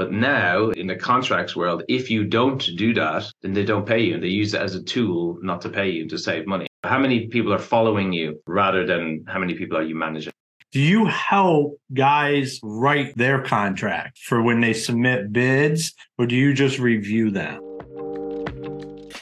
But now in the contracts world, if you don't do that, then they don't pay you and they use it as a tool not to pay you to save money. How many people are following you rather than how many people are you managing? Do you help guys write their contract for when they submit bids, or do you just review them?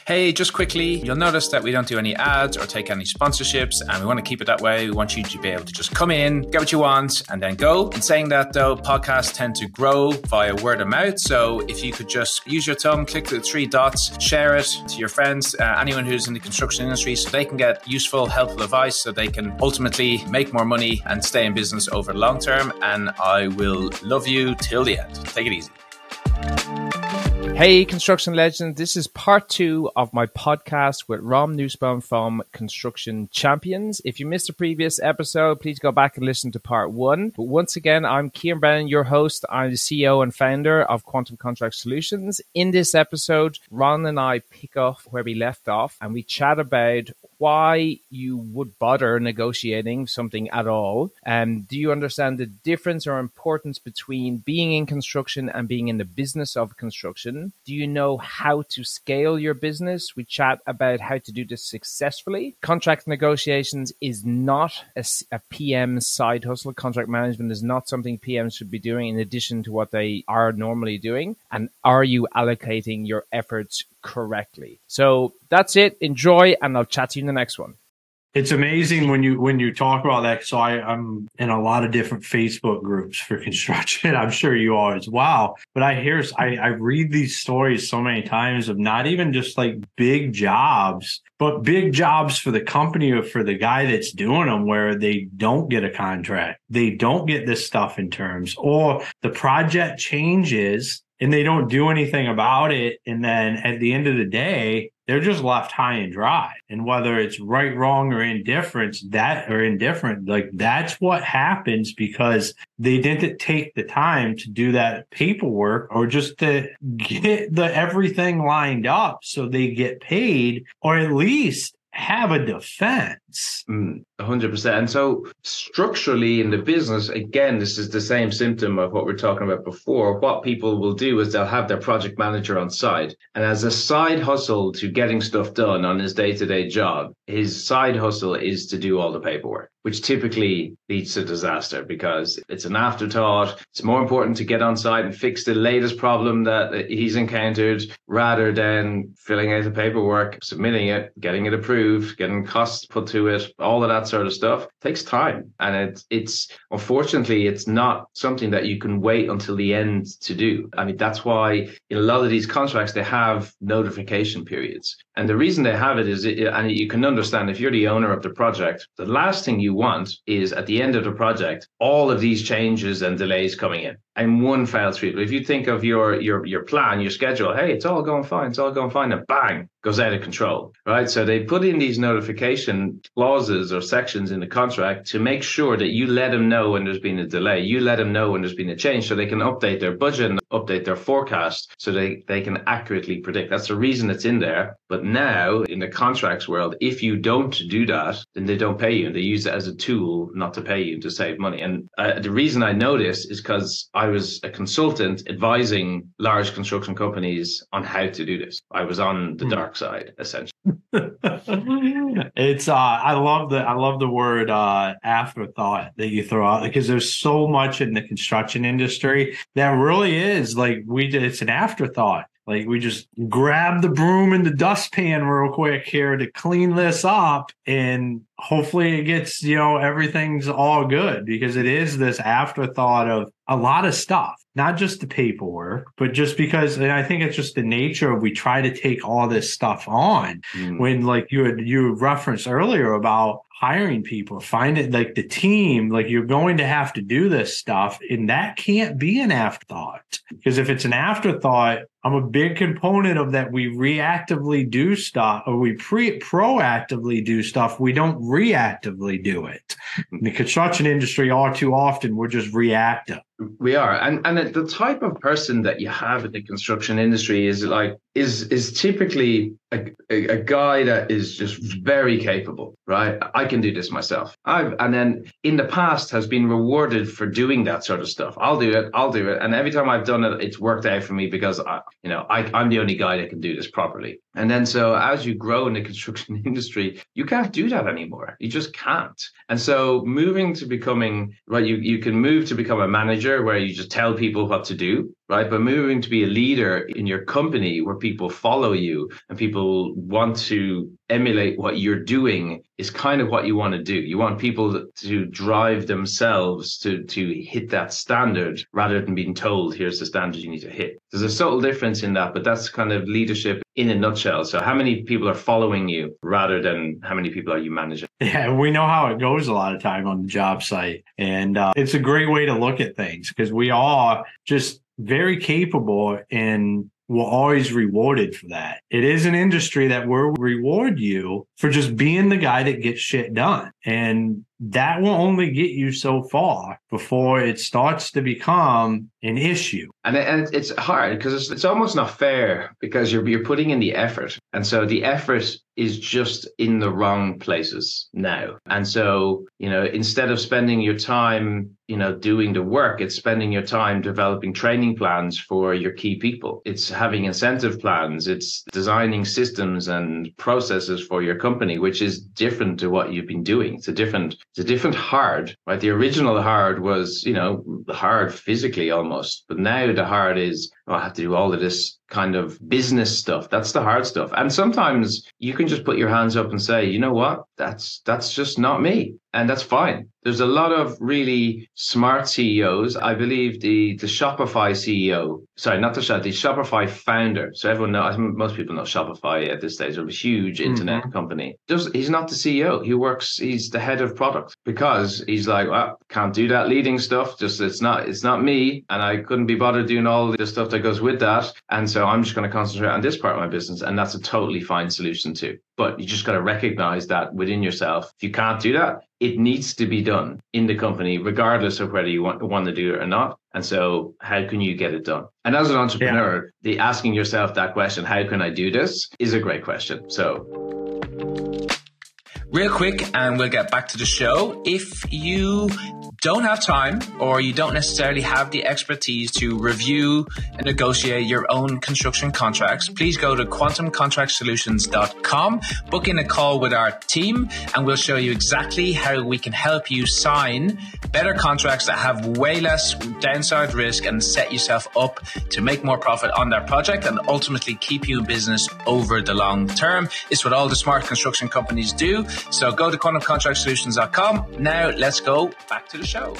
Hey, just quickly, you'll notice that we don't do any ads or take any sponsorships, and we want to keep it that way. We want you to be able to just come in, get what you want, and then go. In saying that, though, podcasts tend to grow via word of mouth. So if you could just use your thumb, click the three dots, share it to your friends, uh, anyone who's in the construction industry, so they can get useful, helpful advice, so they can ultimately make more money and stay in business over the long term. And I will love you till the end. Take it easy. Hey, construction legends. This is part two of my podcast with Ron Nussbaum from Construction Champions. If you missed the previous episode, please go back and listen to part one. But once again, I'm Cian Brennan, your host. I'm the CEO and founder of Quantum Contract Solutions. In this episode, Ron and I pick up where we left off and we chat about why you would bother negotiating something at all. Um, do you understand the difference or importance between being in construction and being in the business of construction? Do you know how to scale your business? We chat about how to do this successfully. Contract negotiations is not a, a PM side hustle. Contract management is not something PMs should be doing in addition to what they are normally doing. And are you allocating your efforts correctly. So that's it. Enjoy, and I'll chat to you in the next one. It's amazing when you when you talk about that. So I, I'm in a lot of different Facebook groups for construction. I'm sure you are as well. But I hear I, I read these stories so many times of not even just like big jobs, but big jobs for the company or for the guy that's doing them where they don't get a contract. They don't get this stuff in terms, or the project changes and they don't do anything about it. And then at the end of the day, they're just left high and dry. And whether it's right, wrong, or indifference, that or indifferent, like that's what happens because they didn't take the time to do that paperwork or just to get the everything lined up so they get paid or at least have a defense. Mm, 100%. And so, structurally in the business, again, this is the same symptom of what we are talking about before. What people will do is they'll have their project manager on side. And as a side hustle to getting stuff done on his day to day job, his side hustle is to do all the paperwork which typically leads to disaster because it's an afterthought. It's more important to get on site and fix the latest problem that he's encountered rather than filling out the paperwork, submitting it, getting it approved, getting costs put to it, all of that sort of stuff it takes time. And it's it's unfortunately it's not something that you can wait until the end to do. I mean that's why in a lot of these contracts they have notification periods. And the reason they have it is, it, and you can understand if you're the owner of the project, the last thing you want is at the end of the project, all of these changes and delays coming in and one fell sweep. If you think of your your your plan, your schedule, hey, it's all going fine, it's all going fine, and bang, goes out of control, right? So they put in these notification clauses or sections in the contract to make sure that you let them know when there's been a delay, you let them know when there's been a change, so they can update their budget and update their forecast, so they they can accurately predict. That's the reason it's in there. But now in the contracts world, if you don't do that, then they don't pay you, and they use it as a tool not to pay you to save money. And uh, the reason I know this is because I was a consultant advising large construction companies on how to do this. I was on the hmm. dark side, essentially. it's uh I love the I love the word uh afterthought that you throw out because there's so much in the construction industry that really is like we did it's an afterthought. Like we just grab the broom and the dustpan real quick here to clean this up and hopefully it gets, you know, everything's all good because it is this afterthought of a lot of stuff, not just the paperwork, but just because and I think it's just the nature of we try to take all this stuff on mm. when like you had you referenced earlier about hiring people, find it like the team, like you're going to have to do this stuff. And that can't be an afterthought. Because if it's an afterthought, I'm a big component of that. We reactively do stuff or we pre proactively do stuff. We don't reactively do it. In the construction industry, all too often, we're just reactive. We are. And and the type of person that you have in the construction industry is like is is typically a, a, a, guy that is just very capable, right? I can do this myself. I've and then in the past has been rewarded for doing that sort of stuff. I'll do it. I'll do it. And every time I've done it, it's worked out for me because I, you know, I, I'm the only guy that can do this properly. And then so as you grow in the construction industry, you can't do that anymore. You just can't. And so moving to becoming right, you you can move to become a manager where you just tell people what to do right? But moving to be a leader in your company where people follow you and people want to emulate what you're doing is kind of what you want to do. You want people to drive themselves to to hit that standard rather than being told here's the standard you need to hit. There's a subtle difference in that, but that's kind of leadership in a nutshell. So how many people are following you rather than how many people are you managing? Yeah, we know how it goes a lot of time on the job site. And uh, it's a great way to look at things because we all just very capable and will always rewarded for that. It is an industry that will reward you for just being the guy that gets shit done. And that will only get you so far before it starts to become an issue. And, and it's hard because it's, it's almost not fair because you're you're putting in the effort, and so the effort is just in the wrong places now. And so you know, instead of spending your time you know doing the work, it's spending your time developing training plans for your key people. It's having incentive plans. It's designing systems and processes for your company, which is different to what you've been doing. It's a different it's a different hard, right? The original hard was, you know, hard physically almost, but now the hard is, oh, I have to do all of this kind of business stuff. That's the hard stuff. And sometimes you can just put your hands up and say, you know what? That's that's just not me. And that's fine. There's a lot of really smart CEOs. I believe the the Shopify CEO, sorry, not the Shop, the Shopify founder. So everyone knows, most people know Shopify at this stage. Of a huge internet mm-hmm. company. Just, he's not the CEO. He works. He's the head of product because he's like, well, can't do that leading stuff. Just it's not it's not me, and I couldn't be bothered doing all the stuff that goes with that. And so I'm just going to concentrate on this part of my business, and that's a totally fine solution too. But you just got to recognize that within yourself. If you can't do that, it needs to be done in the company, regardless of whether you want, want to do it or not. And so, how can you get it done? And as an entrepreneur, yeah. the asking yourself that question, how can I do this, is a great question. So, real quick, and we'll get back to the show. If you don't have time or you don't necessarily have the expertise to review and negotiate your own construction contracts, please go to quantumcontractsolutions.com, book in a call with our team, and we'll show you exactly how we can help you sign better contracts that have way less downside risk and set yourself up to make more profit on that project and ultimately keep you in business over the long term. It's what all the smart construction companies do. So go to quantumcontractsolutions.com. Now let's go back to the show.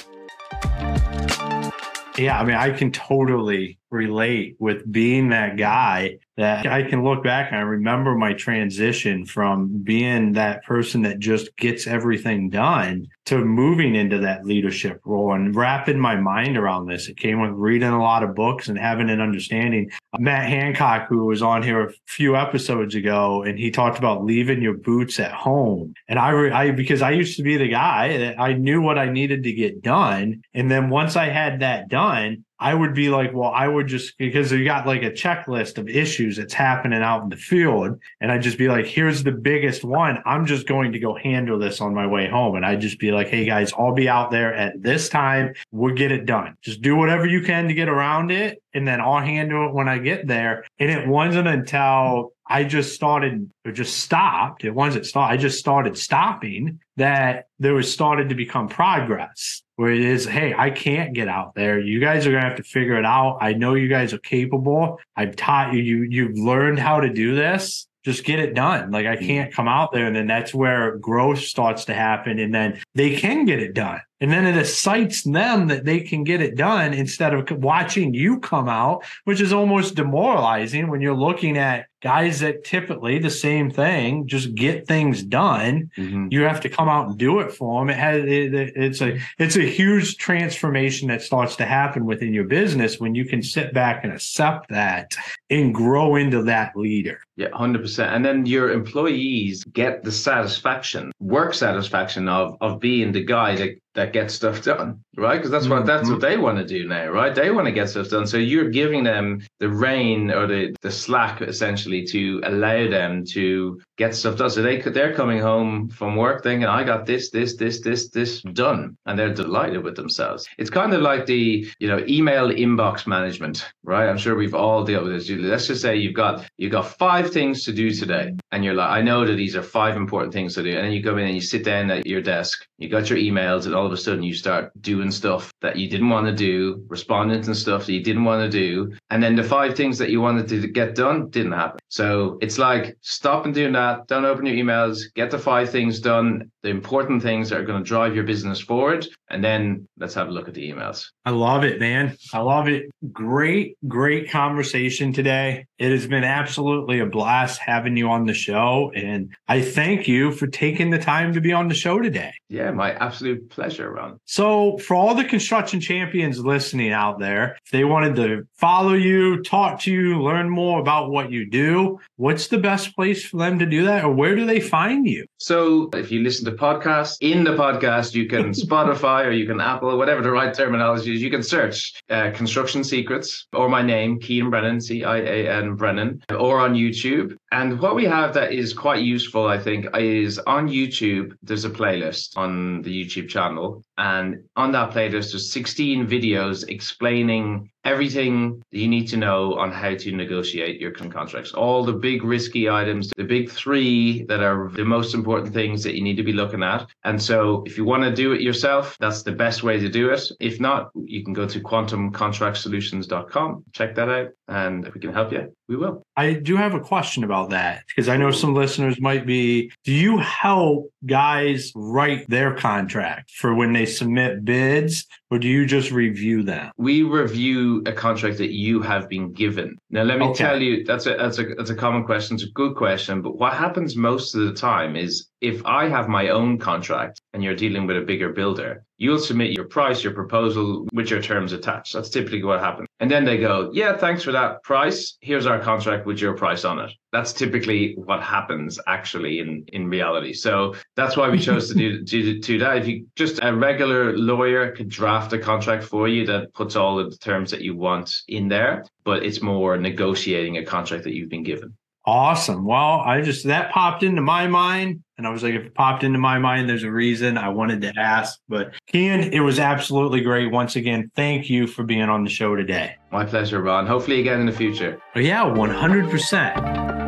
Yeah, I mean, I can totally relate with being that guy that I can look back and I remember my transition from being that person that just gets everything done to moving into that leadership role and wrapping my mind around this. It came with reading a lot of books and having an understanding. Matt Hancock, who was on here a few episodes ago, and he talked about leaving your boots at home. And I, I because I used to be the guy that I knew what I needed to get done. And then once I had that done, I would be like, well, I would just because you got like a checklist of issues that's happening out in the field, and I'd just be like, here's the biggest one. I'm just going to go handle this on my way home, and I'd just be like, hey guys, I'll be out there at this time. We'll get it done. Just do whatever you can to get around it, and then I'll handle it when I get there. And it wasn't until I just started or just stopped. It wasn't start. I just started stopping that there was started to become progress where it is, hey, I can't get out there. You guys are gonna have to figure it out. I know you guys are capable. I've taught you, you you've learned how to do this. Just get it done. Like I mm-hmm. can't come out there. And then that's where growth starts to happen. And then they can get it done. And then it excites them that they can get it done instead of watching you come out, which is almost demoralizing when you're looking at guys that typically the same thing, just get things done. Mm-hmm. You have to come out and do it for them. It has, it, it's a, it's a huge transformation that starts to happen within your business when you can sit back and accept that and grow into that leader. Yeah, 100%. And then your employees get the satisfaction, work satisfaction of, of being the guy that that gets stuff done right? Because that's what that's what mm-hmm. they want to do now, right? They want to get stuff done. So you're giving them the rein or the the slack essentially to allow them to get stuff done. So they could they're coming home from work thinking, I got this, this, this, this, this done, and they're delighted with themselves. It's kind of like the you know email inbox management, right? I'm sure we've all dealt with this. Let's just say you've got you've got five things to do today, and you're like, I know that these are five important things to do, and then you go in and you sit down at your desk, you got your emails, and all of a sudden you start doing stuff that you didn't want to do, responding to stuff that you didn't want to do, and then the five things that you wanted to get done didn't happen. So it's like stop and do that. Don't open your emails. Get the five things done, the important things that are going to drive your business forward, and then let's have a look at the emails. I love it, man. I love it. Great, great conversation today. It has been absolutely a blast having you on the show. And I thank you for taking the time to be on the show today. Yeah, my absolute pleasure, Ron. So, for all the construction champions listening out there, if they wanted to follow you, talk to you, learn more about what you do, what's the best place for them to do that? Or where do they find you? So, if you listen to podcasts, in the podcast, you can Spotify or you can Apple, whatever the right terminology is, you can search uh, Construction Secrets or my name, Cian Brennan, C I A N Brennan, or on YouTube. And what we have that is quite useful, I think, is on YouTube, there's a playlist on the YouTube channel. And on that playlist, there's 16 videos explaining everything you need to know on how to negotiate your contracts. All the big risky items, the big three that are the most important things that you need to be looking at. And so if you want to do it yourself, that's the best way to do it. If not, you can go to quantumcontractsolutions.com, check that out. And if we can help you, we will. I do have a question about that because I know some listeners might be do you help guys write their contract for when they submit bids or do you just review them? We review a contract that you have been given. Now let me Okay. tell you that's a that's a that's a common question, it's a good question, but what happens most of the time is if I have my own contract and you're dealing with a bigger builder, you'll submit your price, your proposal with your terms attached. That's typically what happens. And then they go, Yeah, thanks for that price. Here's our contract with your price on it. That's typically what happens actually in, in reality. So that's why we chose to do, do, do that. If you just a regular lawyer could draft a contract for you that puts all of the terms that you want in there, but it's more negotiating a contract that you've been given. Awesome. Well, I just that popped into my mind, and I was like, if it popped into my mind, there's a reason I wanted to ask. But Cian, it was absolutely great. Once again, thank you for being on the show today. My pleasure, Ron. Hopefully again in the future. Yeah, 100%.